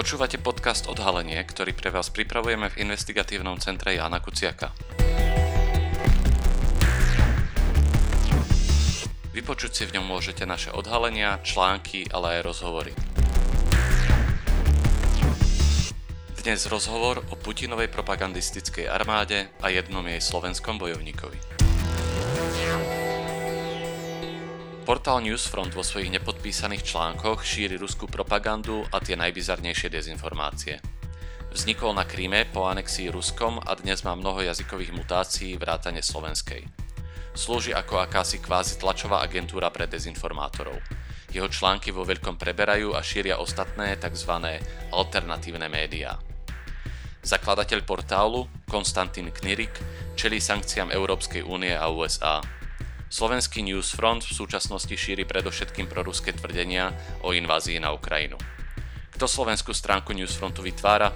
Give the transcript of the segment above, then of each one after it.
Počúvate podcast Odhalenie, ktorý pre vás pripravujeme v investigatívnom centre Jana Kuciaka. Vypočuť si v ňom môžete naše odhalenia, články, ale aj rozhovory. Dnes rozhovor o Putinovej propagandistickej armáde a jednom jej slovenskom bojovníkovi. Portál Newsfront vo svojich nepodpísaných článkoch šíri ruskú propagandu a tie najbizarnejšie dezinformácie. Vznikol na Kríme po anexii Ruskom a dnes má mnoho jazykových mutácií vrátane slovenskej. Slúži ako akási kvázi tlačová agentúra pre dezinformátorov. Jeho články vo veľkom preberajú a šíria ostatné tzv. alternatívne médiá. Zakladateľ portálu, Konstantín Knirik, čelí sankciám Európskej únie a USA – Slovenský Newsfront v súčasnosti šíri predovšetkým proruské tvrdenia o invázii na Ukrajinu. Kto slovenskú stránku Newsfrontu vytvára?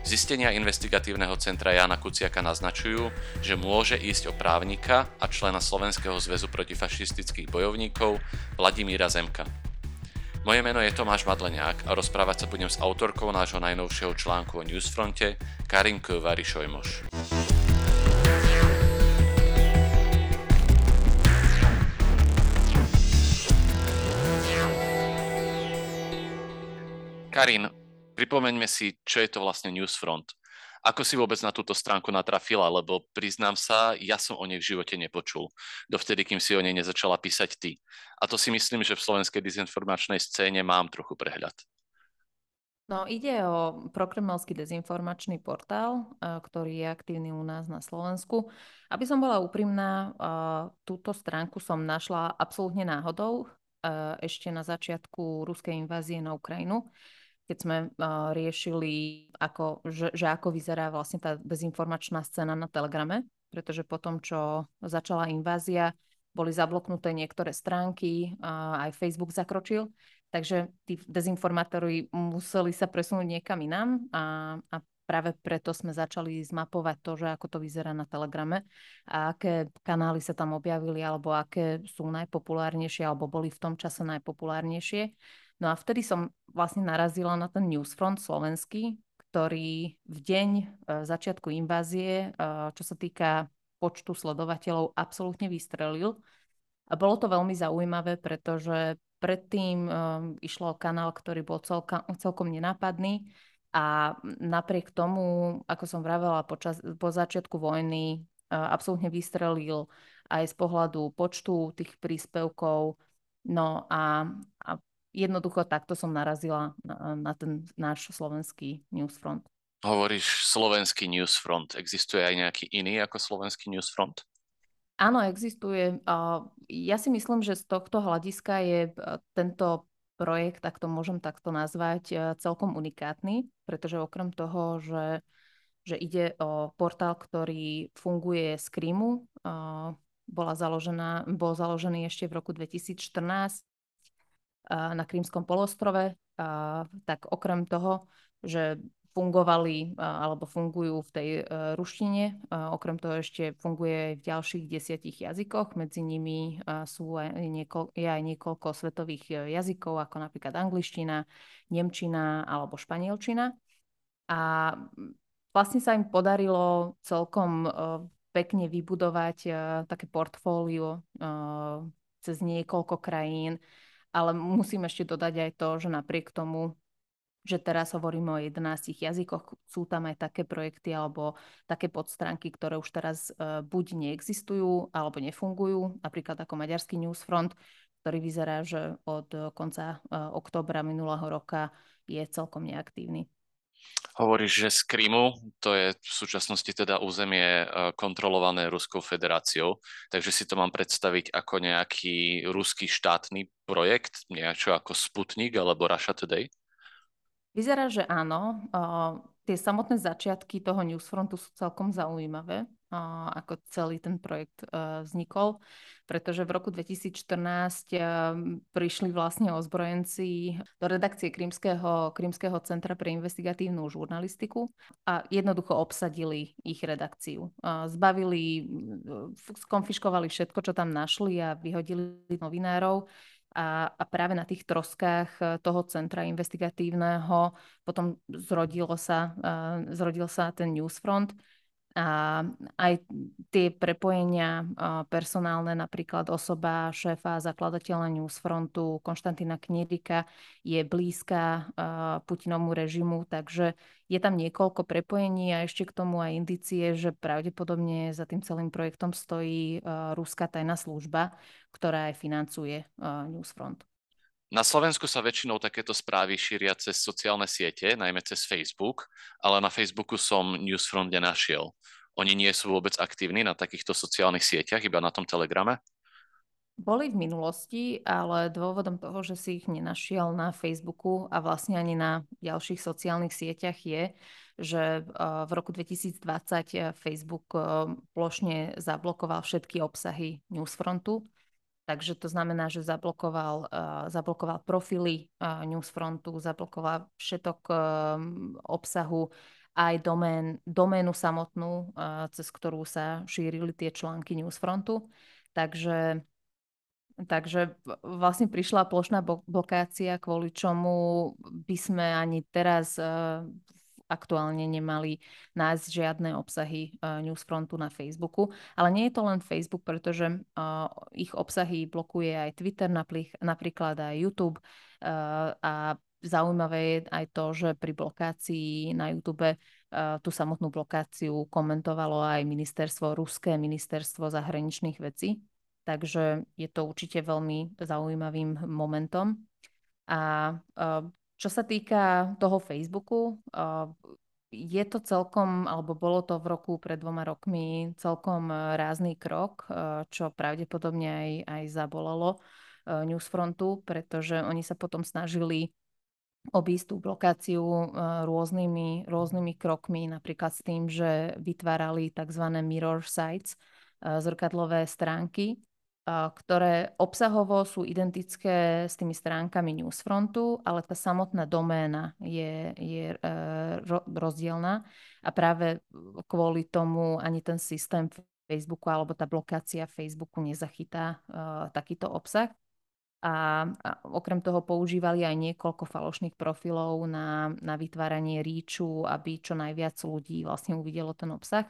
Zistenia investigatívneho centra Jana Kuciaka naznačujú, že môže ísť o právnika a člena Slovenského zväzu protifašistických bojovníkov Vladimíra Zemka. Moje meno je Tomáš Madleniak a rozprávať sa budem s autorkou nášho najnovšieho článku o Newsfronte Karinkou Varišojmoš. Karin, pripomeňme si, čo je to vlastne Newsfront. Ako si vôbec na túto stránku natrafila, lebo priznám sa, ja som o nej v živote nepočul. Dovtedy, kým si o nej nezačala písať ty. A to si myslím, že v slovenskej dezinformačnej scéne mám trochu prehľad. No, ide o prokremelský dezinformačný portál, e, ktorý je aktívny u nás na Slovensku. Aby som bola úprimná, e, túto stránku som našla absolútne náhodou e, ešte na začiatku ruskej invázie na Ukrajinu keď sme uh, riešili, ako, že, že ako vyzerá vlastne tá dezinformačná scéna na Telegrame, pretože po tom, čo začala invázia, boli zabloknuté niektoré stránky, aj Facebook zakročil, takže tí dezinformátori museli sa presunúť niekam inám a, a práve preto sme začali zmapovať to, že ako to vyzerá na Telegrame a aké kanály sa tam objavili alebo aké sú najpopulárnejšie alebo boli v tom čase najpopulárnejšie. No a vtedy som vlastne narazila na ten newsfront slovenský, ktorý v deň e, začiatku invázie, e, čo sa týka počtu sledovateľov, absolútne vystrelil. A bolo to veľmi zaujímavé, pretože predtým e, išlo o kanál, ktorý bol celka, celkom nenápadný a napriek tomu, ako som vravela, počas, po začiatku vojny absolútne vystrelil aj z pohľadu počtu tých príspevkov. No a, a jednoducho takto som narazila na, na ten náš slovenský newsfront. Hovoríš slovenský newsfront. Existuje aj nejaký iný ako slovenský newsfront? Áno, existuje. Ja si myslím, že z tohto hľadiska je tento projekt, tak to môžem takto nazvať, celkom unikátny, pretože okrem toho, že, že ide o portál, ktorý funguje z Krímu, bola založená, bol založený ešte v roku 2014 na Krímskom polostrove, tak okrem toho, že fungovali alebo fungujú v tej ruštine. Okrem toho ešte funguje aj v ďalších desiatich jazykoch. Medzi nimi sú aj niekoľko, je aj niekoľko svetových jazykov, ako napríklad angličtina, nemčina alebo španielčina. A vlastne sa im podarilo celkom pekne vybudovať také portfólio cez niekoľko krajín, ale musím ešte dodať aj to, že napriek tomu, že teraz hovoríme o 11 jazykoch, sú tam aj také projekty alebo také podstránky, ktoré už teraz uh, buď neexistujú alebo nefungujú, napríklad ako Maďarský Newsfront, ktorý vyzerá, že od konca uh, oktobra minulého roka je celkom neaktívny. Hovoríš, že z Krymu, to je v súčasnosti teda územie e, kontrolované Ruskou federáciou, takže si to mám predstaviť ako nejaký ruský štátny projekt, niečo ako Sputnik alebo Russia Today? Vyzerá, že áno. tie samotné začiatky toho newsfrontu sú celkom zaujímavé ako celý ten projekt e, vznikol, pretože v roku 2014 e, prišli vlastne ozbrojenci do redakcie Krímskeho, Krímskeho centra pre investigatívnu žurnalistiku a jednoducho obsadili ich redakciu. Zbavili, skonfiškovali všetko, čo tam našli a vyhodili novinárov. A, a práve na tých troskách toho centra investigatívneho potom zrodilo sa, zrodil sa ten Newsfront a aj tie prepojenia personálne, napríklad osoba šéfa zakladateľa Newsfrontu Konštantína Knirika je blízka Putinovmu režimu, takže je tam niekoľko prepojení a ešte k tomu aj indicie, že pravdepodobne za tým celým projektom stojí ruská tajná služba, ktorá aj financuje Newsfront. Na Slovensku sa väčšinou takéto správy šíria cez sociálne siete, najmä cez Facebook, ale na Facebooku som Newsfront nenašiel. Oni nie sú vôbec aktívni na takýchto sociálnych sieťach, iba na tom Telegrame? Boli v minulosti, ale dôvodom toho, že si ich nenašiel na Facebooku a vlastne ani na ďalších sociálnych sieťach je, že v roku 2020 Facebook plošne zablokoval všetky obsahy Newsfrontu Takže to znamená, že zablokoval, uh, zablokoval profily uh, Newsfrontu, zablokoval všetok uh, obsahu, aj domén, doménu samotnú, uh, cez ktorú sa šírili tie články Newsfrontu. Takže, takže vlastne prišla plošná blokácia, kvôli čomu by sme ani teraz uh, aktuálne nemali nájsť žiadne obsahy uh, Newsfrontu na Facebooku. Ale nie je to len Facebook, pretože uh, ich obsahy blokuje aj Twitter, napríklad aj YouTube uh, a Zaujímavé je aj to, že pri blokácii na YouTube tú samotnú blokáciu komentovalo aj ministerstvo, ruské ministerstvo zahraničných vecí. Takže je to určite veľmi zaujímavým momentom. A čo sa týka toho Facebooku, je to celkom, alebo bolo to v roku pred dvoma rokmi celkom rázný krok, čo pravdepodobne aj, aj zabolalo Newsfrontu, pretože oni sa potom snažili obísť tú blokáciu rôznymi, rôznymi krokmi, napríklad s tým, že vytvárali tzv. mirror sites, zrkadlové stránky, ktoré obsahovo sú identické s tými stránkami Newsfrontu, ale tá samotná doména je, je e, rozdielna a práve kvôli tomu ani ten systém Facebooku alebo tá blokácia Facebooku nezachytá uh, takýto obsah. A, a okrem toho používali aj niekoľko falošných profilov na, na vytváranie ríču, aby čo najviac ľudí vlastne uvidelo ten obsah.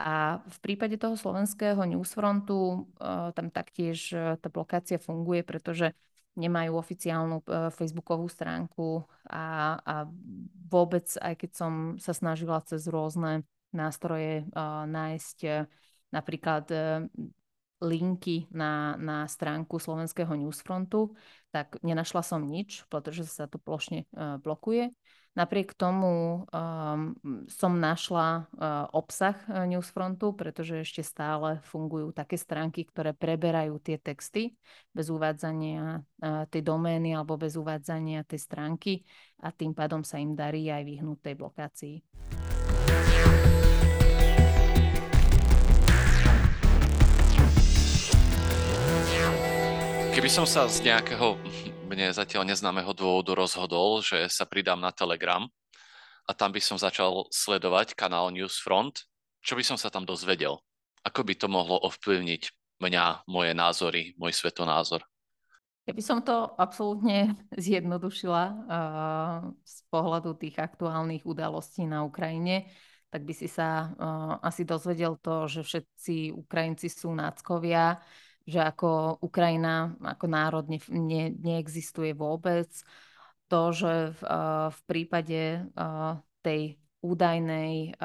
A v prípade toho slovenského newsfrontu uh, tam taktiež uh, tá blokácia funguje, pretože nemajú oficiálnu uh, facebookovú stránku a, a vôbec, aj keď som sa snažila cez rôzne nástroje nájsť napríklad linky na, na stránku slovenského newsfrontu, tak nenašla som nič, pretože sa to plošne blokuje. Napriek tomu um, som našla uh, obsah uh, Newsfrontu, pretože ešte stále fungujú také stránky, ktoré preberajú tie texty bez uvádzania uh, tej domény alebo bez uvádzania tej stránky a tým pádom sa im darí aj vyhnúť tej blokácii. Keby som sa z nejakého mne zatiaľ neznámeho dôvodu rozhodol, že sa pridám na Telegram a tam by som začal sledovať kanál Newsfront, čo by som sa tam dozvedel? Ako by to mohlo ovplyvniť mňa, moje názory, môj svetonázor? Ja by som to absolútne zjednodušila uh, z pohľadu tých aktuálnych udalostí na Ukrajine, tak by si sa uh, asi dozvedel to, že všetci Ukrajinci sú náckovia, že ako Ukrajina ako národ ne, ne, neexistuje vôbec. To, že v, v prípade tej údajnej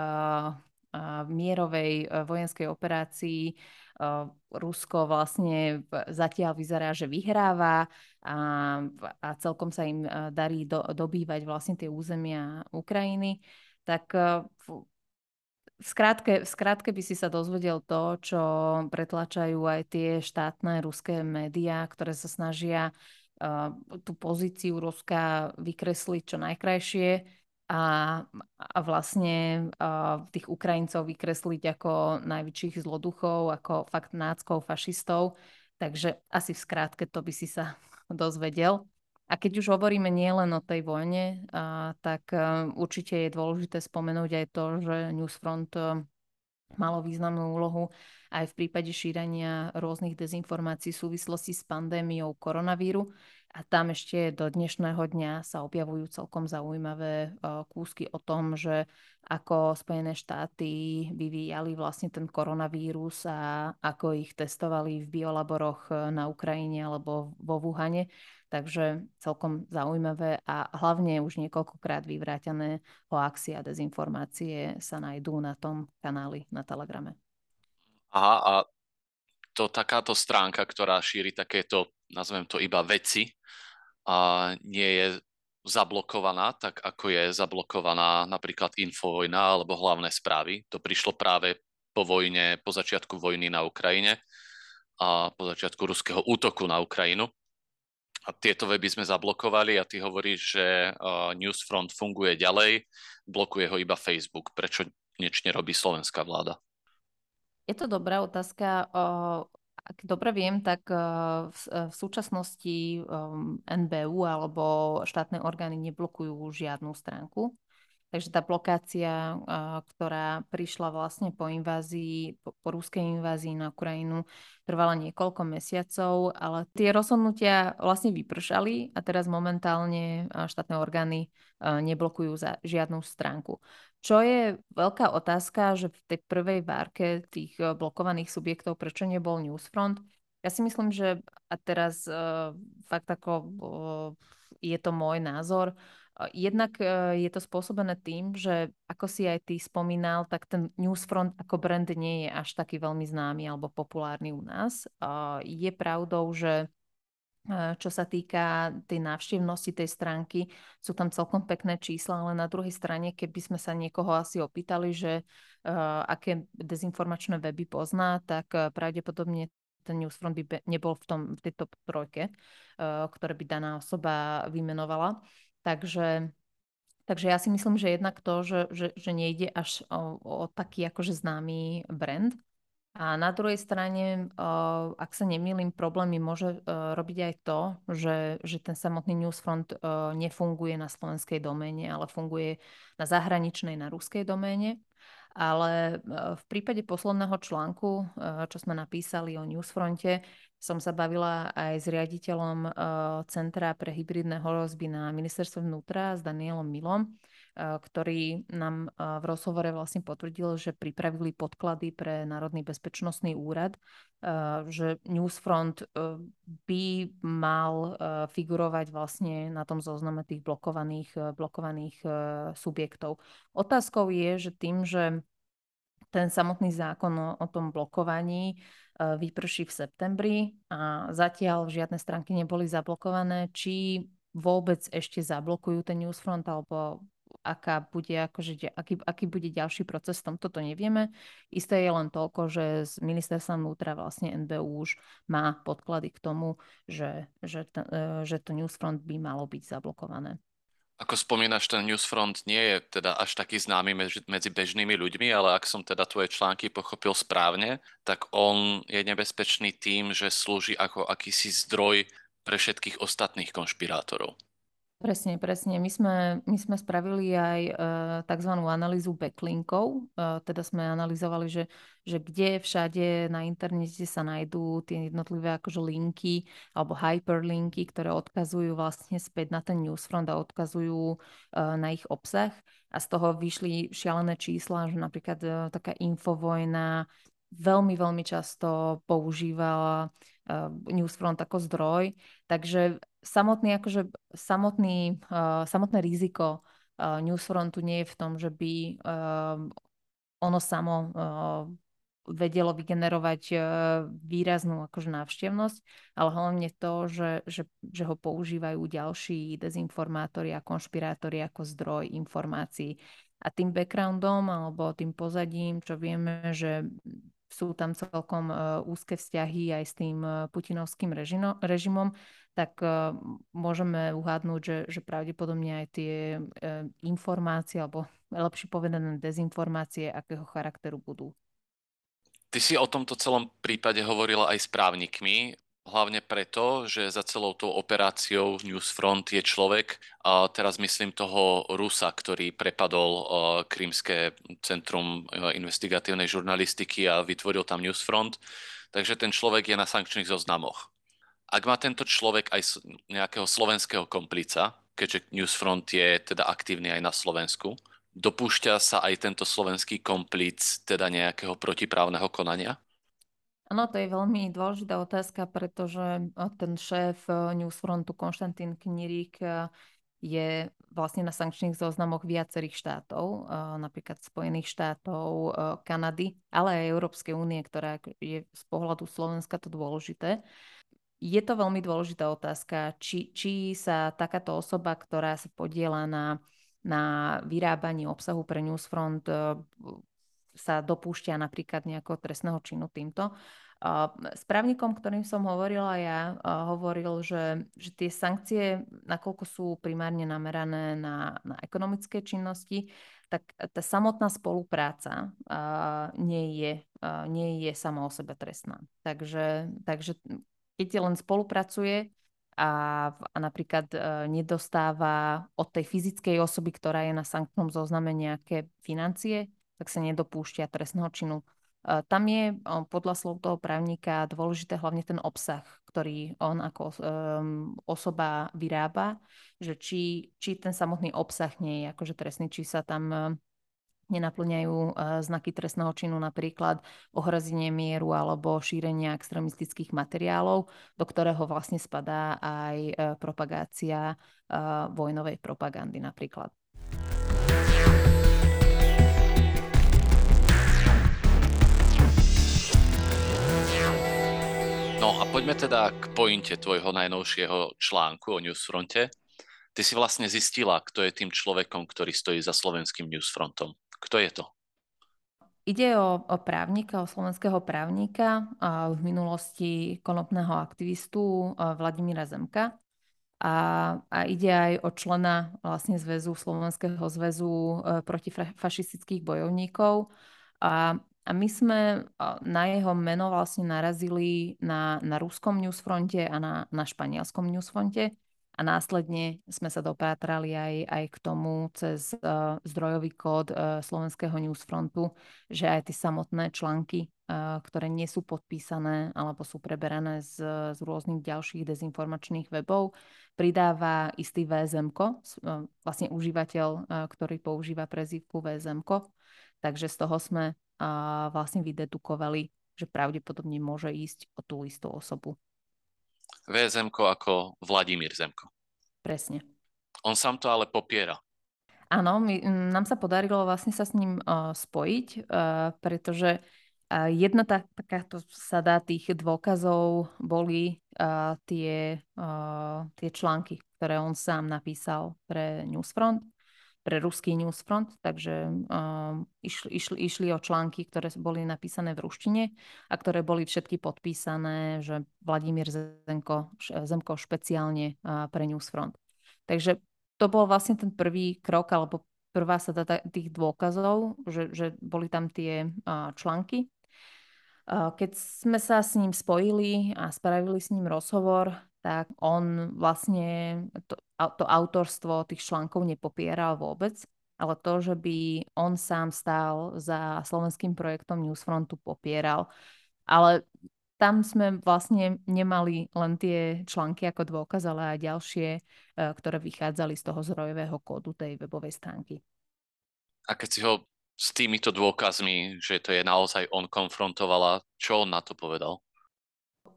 mierovej vojenskej operácii Rusko vlastne zatiaľ vyzerá, že vyhráva a, a celkom sa im darí do, dobývať vlastne tie územia Ukrajiny, tak v skrátke, v skrátke by si sa dozvedel to, čo pretlačajú aj tie štátne ruské médiá, ktoré sa snažia uh, tú pozíciu Ruska vykresliť čo najkrajšie a, a vlastne uh, tých Ukrajincov vykresliť ako najväčších zloduchov, ako fakt náckov, fašistov. Takže asi v skrátke to by si sa dozvedel. A keď už hovoríme nielen o tej vojne, a, tak a, určite je dôležité spomenúť aj to, že Newsfront a, malo významnú úlohu aj v prípade šírenia rôznych dezinformácií v súvislosti s pandémiou koronavíru. A tam ešte do dnešného dňa sa objavujú celkom zaujímavé kúsky o tom, že ako Spojené štáty vyvíjali vlastne ten koronavírus a ako ich testovali v biolaboroch na Ukrajine alebo vo Wuhane. Takže celkom zaujímavé a hlavne už niekoľkokrát vyvrátené hoaxy a dezinformácie sa nájdú na tom kanáli na Telegrame. Aha, a to takáto stránka, ktorá šíri takéto, nazvem to iba veci, a nie je zablokovaná, tak ako je zablokovaná napríklad Infovojna alebo hlavné správy. To prišlo práve po vojne, po začiatku vojny na Ukrajine a po začiatku ruského útoku na Ukrajinu. A tieto weby sme zablokovali a ty hovoríš, že Newsfront funguje ďalej, blokuje ho iba Facebook. Prečo nič nerobí slovenská vláda? Je to dobrá otázka. Ak dobre viem, tak v, v súčasnosti NBU alebo štátne orgány neblokujú žiadnu stránku. Takže tá blokácia, ktorá prišla vlastne po invázii, po ruskej invázii na Ukrajinu, trvala niekoľko mesiacov, ale tie rozhodnutia vlastne vypršali a teraz momentálne štátne orgány neblokujú za žiadnu stránku. Čo je veľká otázka, že v tej prvej várke tých blokovaných subjektov, prečo nebol Newsfront? Ja si myslím, že a teraz uh, fakt ako uh, je to môj názor, Jednak je to spôsobené tým, že ako si aj ty spomínal, tak ten Newsfront ako brand nie je až taký veľmi známy alebo populárny u nás. Je pravdou, že čo sa týka tej návštevnosti tej stránky, sú tam celkom pekné čísla, ale na druhej strane, keby sme sa niekoho asi opýtali, že uh, aké dezinformačné weby pozná, tak uh, pravdepodobne ten newsfront by nebol v, tom, v tej trojke, uh, ktoré by daná osoba vymenovala. Takže, takže ja si myslím, že jednak to, že, že, že nejde až o, o taký akože známy brand. A na druhej strane, ak sa nemýlim, problémy môže robiť aj to, že, že ten samotný Newsfront nefunguje na slovenskej doméne, ale funguje na zahraničnej, na ruskej doméne. Ale v prípade posledného článku, čo sme napísali o Newsfronte, som sa bavila aj s riaditeľom Centra pre hybridné hrozby na ministerstve vnútra, s Danielom Milom, ktorý nám uh, v rozhovore vlastne potvrdil, že pripravili podklady pre Národný bezpečnostný úrad, uh, že Newsfront by mal figurovať vlastne na tom zozname tých blokovaných, blokovaných subjektov. Otázkou je, že tým, že ten samotný zákon o, o tom blokovaní vyprší v septembri a zatiaľ žiadne stránky neboli zablokované. Či vôbec ešte zablokujú ten newsfront alebo aká bude, akože, aký, aký bude ďalší proces v tomto, to nevieme. Isté je len toľko, že z ministerstva vnútra vlastne NBU už má podklady k tomu, že, že, t- e, že to newsfront by malo byť zablokované. Ako spomínaš, ten Newsfront nie je teda až taký známy medzi bežnými ľuďmi, ale ak som teda tvoje články pochopil správne, tak on je nebezpečný tým, že slúži ako akýsi zdroj pre všetkých ostatných konšpirátorov. Presne, presne. My sme, my sme spravili aj e, tzv. analýzu backlinkov, e, teda sme analyzovali, že, že kde všade na internete sa nájdú tie jednotlivé akože linky alebo hyperlinky, ktoré odkazujú vlastne späť na ten newsfront a odkazujú e, na ich obsah. A z toho vyšli šialené čísla, že napríklad e, taká infovojna veľmi, veľmi často používala uh, Newsfront ako zdroj. Takže samotný, akože, samotný, uh, samotné riziko uh, Newsfrontu nie je v tom, že by uh, ono samo uh, vedelo vygenerovať uh, výraznú akože návštevnosť, ale hlavne to, že, že, že ho používajú ďalší dezinformátori a konšpirátori ako zdroj informácií. A tým backgroundom alebo tým pozadím, čo vieme, že sú tam celkom úzke vzťahy aj s tým putinovským režino, režimom, tak e, môžeme uhádnuť, že, že pravdepodobne aj tie informácie, alebo lepšie povedané dezinformácie, akého charakteru budú. Ty si o tomto celom prípade hovorila aj s právnikmi. Hlavne preto, že za celou tou operáciou Newsfront je človek, a teraz myslím toho Rusa, ktorý prepadol Krímske centrum investigatívnej žurnalistiky a vytvoril tam Newsfront. Takže ten človek je na sankčných zoznamoch. Ak má tento človek aj nejakého slovenského komplica, keďže Newsfront je teda aktívny aj na Slovensku, dopúšťa sa aj tento slovenský komplic teda nejakého protiprávneho konania? Áno, to je veľmi dôležitá otázka, pretože ten šéf Newsfrontu Konštantín Knirík je vlastne na sankčných zoznamoch viacerých štátov, napríklad Spojených štátov, Kanady, ale aj Európskej únie, ktorá je z pohľadu Slovenska to dôležité. Je to veľmi dôležitá otázka, či, či sa takáto osoba, ktorá sa podiela na, na vyrábaní obsahu pre Newsfront, sa dopúšťa napríklad nejakého trestného činu týmto. S právnikom, ktorým som hovorila ja, hovoril, že, že tie sankcie, nakoľko sú primárne namerané na, na ekonomické činnosti, tak tá samotná spolupráca nie je, nie je sama o sebe trestná. Takže, takže keď len spolupracuje a, a napríklad nedostáva od tej fyzickej osoby, ktorá je na sankčnom zozname nejaké financie, tak sa nedopúšťa trestného činu. Tam je podľa slov toho právnika dôležité hlavne ten obsah, ktorý on ako um, osoba vyrába, že či, či ten samotný obsah nie je akože trestný, či sa tam nenaplňajú uh, znaky trestného činu, napríklad ohrozenie mieru alebo šírenia extremistických materiálov, do ktorého vlastne spadá aj uh, propagácia uh, vojnovej propagandy napríklad. No a poďme teda k pointe tvojho najnovšieho článku o Newsfronte. Ty si vlastne zistila, kto je tým človekom, ktorý stojí za slovenským Newsfrontom. Kto je to? Ide o, o právnika, o slovenského právnika, a v minulosti konopného aktivistu Vladimíra Zemka. A, a ide aj o člena vlastne zväzu Slovenského zväzu e, proti fašistických bojovníkov. A a my sme na jeho meno vlastne narazili na, na ruskom newsfronte a na, na španielskom newsfronte a následne sme sa dopátrali aj, aj k tomu cez uh, zdrojový kód uh, slovenského newsfrontu, že aj tie samotné články, uh, ktoré nie sú podpísané alebo sú preberané z, z rôznych ďalších dezinformačných webov, pridáva istý VSM, uh, vlastne užívateľ, uh, ktorý používa prezývku VSM. Takže z toho sme a vlastne vydedukovali, že pravdepodobne môže ísť o tú istú osobu. VSM ako Vladimír Zemko. Presne. On sám to ale popiera. Áno, my, nám sa podarilo vlastne sa s ním uh, spojiť, uh, pretože uh, jedna tá, takáto sada tých dôkazov boli uh, tie, uh, tie články, ktoré on sám napísal pre Newsfront pre ruský newsfront, takže um, išli, išli, išli o články, ktoré boli napísané v ruštine a ktoré boli všetky podpísané, že Vladimír Zemko, Zemko špeciálne uh, pre newsfront. Takže to bol vlastne ten prvý krok, alebo prvá sa tých dôkazov, že, že boli tam tie uh, články. Uh, keď sme sa s ním spojili a spravili s ním rozhovor, tak on vlastne to, to autorstvo tých článkov nepopieral vôbec, ale to, že by on sám stál za slovenským projektom Newsfrontu, popieral. Ale tam sme vlastne nemali len tie články ako dôkaz, ale aj ďalšie, e, ktoré vychádzali z toho zdrojového kódu tej webovej stránky. A keď si ho s týmito dôkazmi, že to je naozaj on konfrontovala, čo on na to povedal?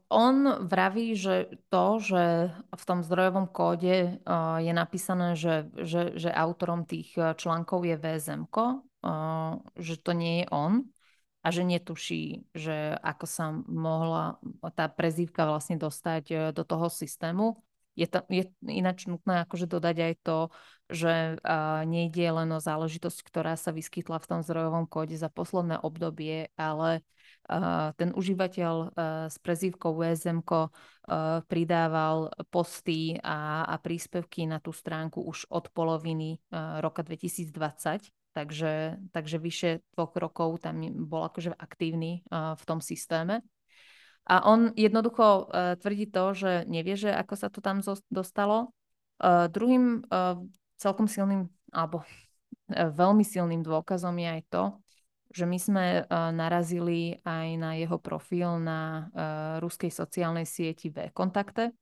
On vraví, že to, že v tom zdrojovom kóde uh, je napísané, že, že, že autorom tých eh, článkov je VSM, uh, že to nie je on a že netuší, že ako sa mohla tá prezývka vlastne dostať do toho systému. Je, to, je ináč nutné akože dodať aj to, že uh, nejde len o záležitosť, ktorá sa vyskytla v tom zdrojovom kóde za posledné obdobie, ale ten užívateľ s prezývkou VSM pridával posty a, a príspevky na tú stránku už od poloviny roka 2020, takže, takže vyše dvoch rokov tam bol akože aktívny v tom systéme. A on jednoducho tvrdí to, že nevie, že ako sa to tam dostalo. Uh, druhým uh, celkom silným, alebo veľmi silným dôkazom je aj to, že my sme uh, narazili aj na jeho profil na uh, ruskej sociálnej sieti v kontakte,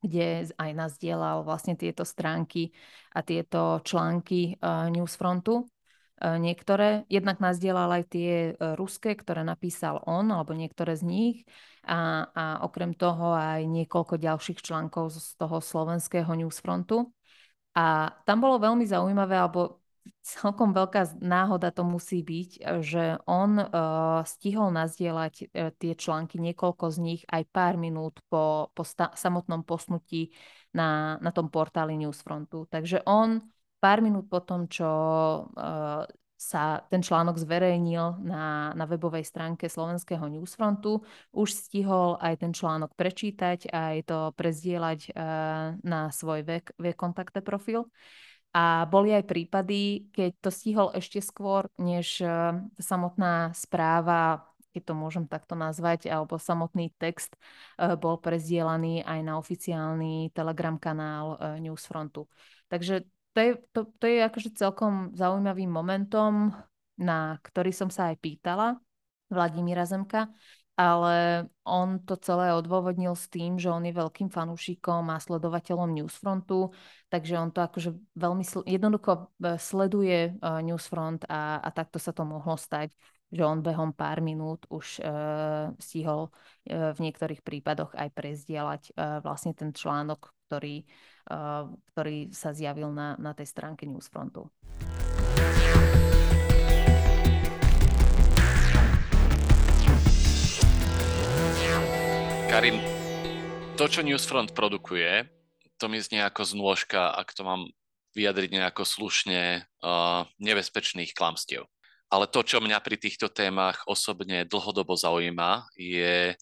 kde aj nás dielal vlastne tieto stránky a tieto články uh, Newsfrontu. E, niektoré. Jednak nazdielal aj tie e, ruské, ktoré napísal on, alebo niektoré z nich. A, a okrem toho aj niekoľko ďalších článkov z toho slovenského newsfrontu. A tam bolo veľmi zaujímavé, alebo celkom veľká náhoda to musí byť, že on uh, stihol nazdieľať uh, tie články, niekoľko z nich aj pár minút po, po sta- samotnom posnutí na, na tom portáli Newsfrontu. Takže on pár minút po tom, čo uh, sa ten článok zverejnil na, na webovej stránke slovenského newsfrontu, už stihol aj ten článok prečítať, aj to prezdieľať uh, na svoj vek, vek kontakte profil. A boli aj prípady, keď to stihol ešte skôr, než uh, samotná správa keď to môžem takto nazvať, alebo samotný text uh, bol prezdielaný aj na oficiálny Telegram kanál uh, Newsfrontu. Takže to je, to, to je akože celkom zaujímavým momentom, na ktorý som sa aj pýtala Vladimíra Zemka, ale on to celé odôvodnil s tým, že on je veľkým fanúšikom a sledovateľom Newsfrontu, takže on to akože veľmi sl- jednoducho e, sleduje uh, Newsfront a, a takto sa to mohlo stať, že on behom pár minút už uh, stihol uh, v niektorých prípadoch aj prezdielať uh, vlastne ten článok, ktorý Eh, ktorý sa zjavil na, na tej stránke Newsfrontu. Karin, to, čo Newsfront produkuje, to mi znie ako znôžka, ak to mám vyjadriť nejako slušne, uh, nebezpečných klamstiev. Ale to, čo mňa pri týchto témach osobne dlhodobo zaujíma, je,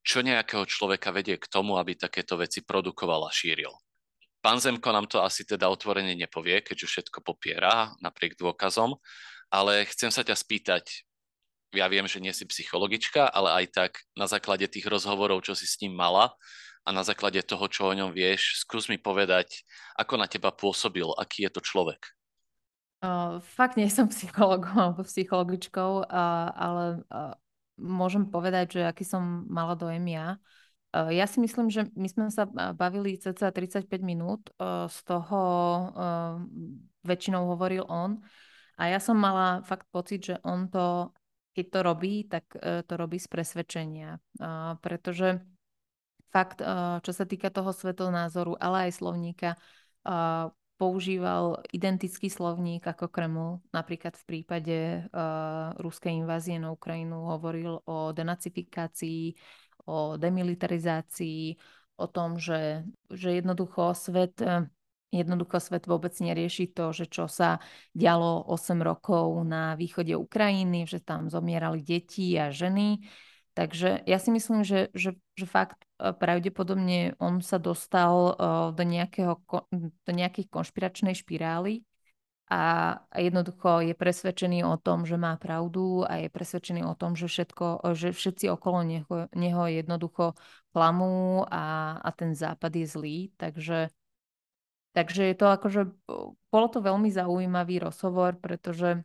čo nejakého človeka vedie k tomu, aby takéto veci produkoval a šíril. Pán Zemko nám to asi teda otvorene nepovie, keďže všetko popiera napriek dôkazom, ale chcem sa ťa spýtať, ja viem, že nie si psychologička, ale aj tak na základe tých rozhovorov, čo si s ním mala a na základe toho, čo o ňom vieš, skús mi povedať, ako na teba pôsobil, aký je to človek. Uh, fakt nie som psychologom alebo psychologičkou, uh, ale uh, môžem povedať, že aký som mala dojem ja. Eh, ja si myslím, že my sme sa bavili cca 35 minút, eh, z toho väčšinou hovoril on a ja som mala fakt pocit, že on to, keď to robí, tak to robí z presvedčenia, pretože fakt, čo sa týka toho svetonázoru, ale aj slovníka, používal identický slovník ako Kreml. Napríklad v prípade ruskej invázie na Ukrajinu hovoril o denacifikácii, o demilitarizácii, o tom, že, že jednoducho svet Jednoducho svet vôbec nerieši to, že čo sa dialo 8 rokov na východe Ukrajiny, že tam zomierali deti a ženy. Takže ja si myslím, že, že, že fakt eh, pravdepodobne on sa dostal eh, do, nejakého, do nejakých konšpiračnej špirály, a jednoducho je presvedčený o tom, že má pravdu a je presvedčený o tom, že, všetko, že všetci okolo neho, neho jednoducho klamú a, a ten západ je zlý. Takže, takže je to akože, bolo to veľmi zaujímavý rozhovor, pretože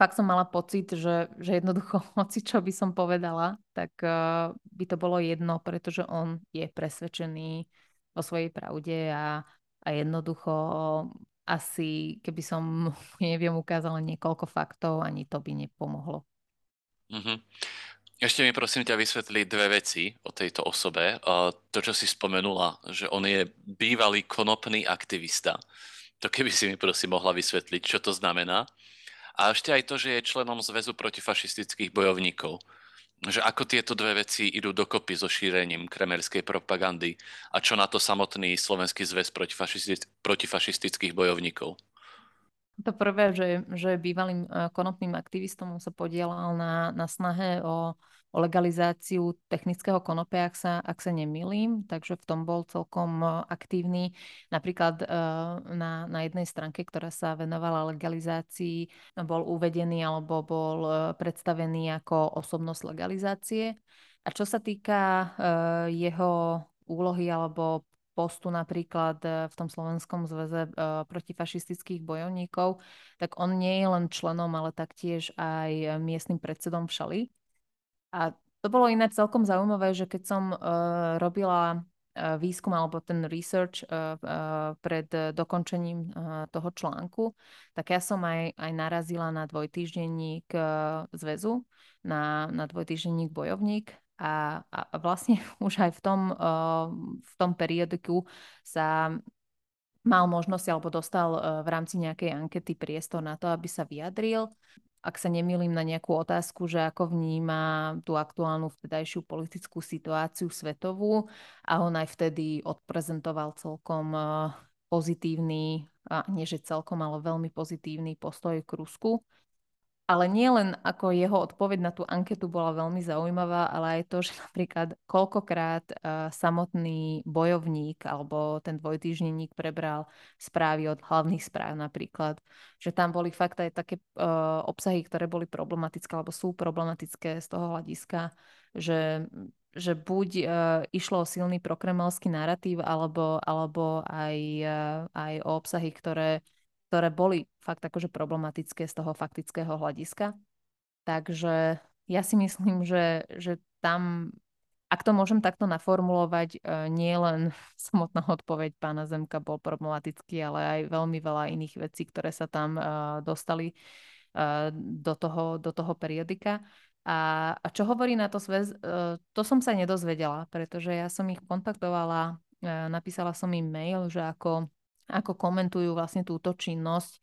fakt som mala pocit, že, že jednoducho, hoci čo by som povedala, tak uh, by to bolo jedno, pretože on je presvedčený o svojej pravde a, a jednoducho asi keby som, neviem, ukázala niekoľko faktov, ani to by nepomohlo. Mm-hmm. Ešte mi prosím ťa vysvetliť dve veci o tejto osobe. To, čo si spomenula, že on je bývalý konopný aktivista. To keby si mi prosím mohla vysvetliť, čo to znamená. A ešte aj to, že je členom Zväzu protifašistických bojovníkov že ako tieto dve veci idú dokopy so šírením kremerskej propagandy a čo na to samotný Slovenský zväz protifašistických bojovníkov. To prvé, že, že bývalým e, konopným aktivistom sa podielal na, na snahe o, o legalizáciu technického konopia, ak sa, ak sa nemýlim, takže v tom bol celkom e, aktívny. Napríklad e, na, na jednej stránke, ktorá sa venovala legalizácii, bol uvedený alebo bol predstavený ako osobnosť legalizácie. A čo sa týka jeho úlohy alebo postu napríklad uh, v tom Slovenskom zväze uh, protifašistických bojovníkov, tak on nie je len členom, ale taktiež aj miestnym predsedom v Šali. A to bolo ináč celkom zaujímavé, že keď som robila výskum alebo ten research pred dokončením toho článku, tak ja som aj, aj narazila na dvojtýždenník zväzu, na, na dvojtýždenník bojovník a, a vlastne už aj v tom, uh, v tom periodiku sa mal možnosť alebo dostal uh, v rámci nejakej ankety priestor na to, aby sa vyjadril ak sa nemýlim na nejakú otázku, že ako vníma tú aktuálnu vtedajšiu politickú situáciu svetovú a on aj vtedy odprezentoval celkom eh, pozitívny, a nie že celkom, ale veľmi pozitívny postoj k Rusku. Ale nie len ako jeho odpoveď na tú anketu bola veľmi zaujímavá, ale aj to, že napríklad koľkokrát uh, samotný bojovník alebo ten dvojtýždenník prebral správy od hlavných správ napríklad. Že tam boli fakt aj také uh, obsahy, ktoré boli problematické alebo sú problematické z toho hľadiska, že že buď uh, išlo o silný prokremelský narratív, alebo, alebo aj, uh, aj o obsahy, ktoré ktoré boli fakt akože problematické z toho faktického hľadiska. Takže ja si myslím, že, že tam, ak to môžem takto naformulovať, e, nie len samotná odpoveď pána Zemka bol problematický, ale aj veľmi veľa iných vecí, ktoré sa tam e, dostali e, do toho, do toho periodika. A, a čo hovorí na to sväz, to som sa nedozvedela, pretože ja som ich kontaktovala, napísala som im mail, že ako ako komentujú vlastne túto činnosť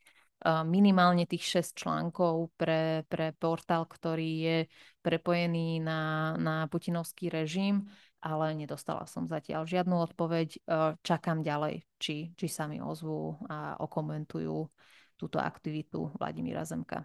minimálne tých 6 článkov pre, pre portál, ktorý je prepojený na, na putinovský režim, ale nedostala som zatiaľ žiadnu odpoveď. E, čakám ďalej, či, či sa mi ozvú a okomentujú túto aktivitu Vladimíra Zemka.